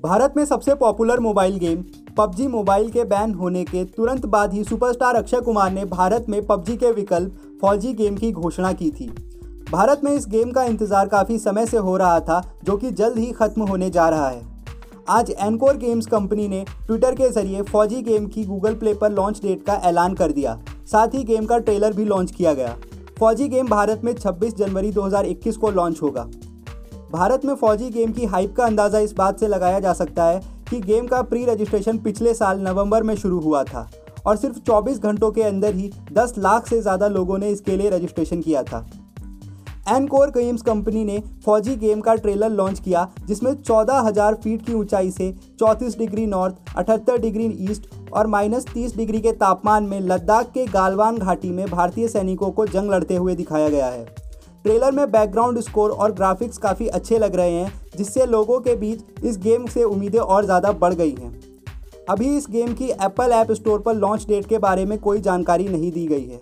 भारत में सबसे popular mobile game PUBG mobile के बैन होने के तुरंत बाद ही सुपरस्टार अक्षय कुमार ने भारत में पबजी के विकल्प फौजी गेम की घोषणा की थी। भारत में इस गेम का इंतज़ार काफ़ी समय से हो रहा था, जो कि जल्द ही खत्म होने जा रहा है। आज एनकोर गेम्स कंपनी ने ट्विटर के ज़रिए फौजी गेम की गूगल प्ले पर लॉन्च डेट का ऐलान कर दिया। साथ ही गेम का ट्रेलर भी लॉन्च किया गया। फौजी गेम भारत में 26 जनवरी 2021 को लॉन्च होगा। भारत में फौजी गेम की हाइप का अंदाज़ा इस बात से लगाया जा सकता है कि गेम का प्री रजिस्ट्रेशन पिछले साल नवंबर में शुरू हुआ था और सिर्फ़ 24 घंटों के अंदर ही 10 लाख से ज़्यादा लोगों ने इसके लिए रजिस्ट्रेशन किया था। एनकोर गेम्स कंपनी ने फौजी गेम का ट्रेलर लॉन्च किया जिसमें 14,000 फीट की ऊंचाई से 34 डिग्री नॉर्थ 78 डिग्री ईस्ट और माइनस तीस डिग्री के तापमान में लद्दाख के गालवान घाटी में भारतीय सैनिकों को जंग लड़ते हुए दिखाया गया है। ट्रेलर में बैकग्राउंड स्कोर और ग्राफिक्स काफ़ी अच्छे लग रहे हैं, जिससे लोगों के बीच इस गेम से उम्मीदें और ज़्यादा बढ़ गई हैं। अभी इस गेम की एप्पल ऐप स्टोर पर लॉन्च डेट के बारे में कोई जानकारी नहीं दी गई है।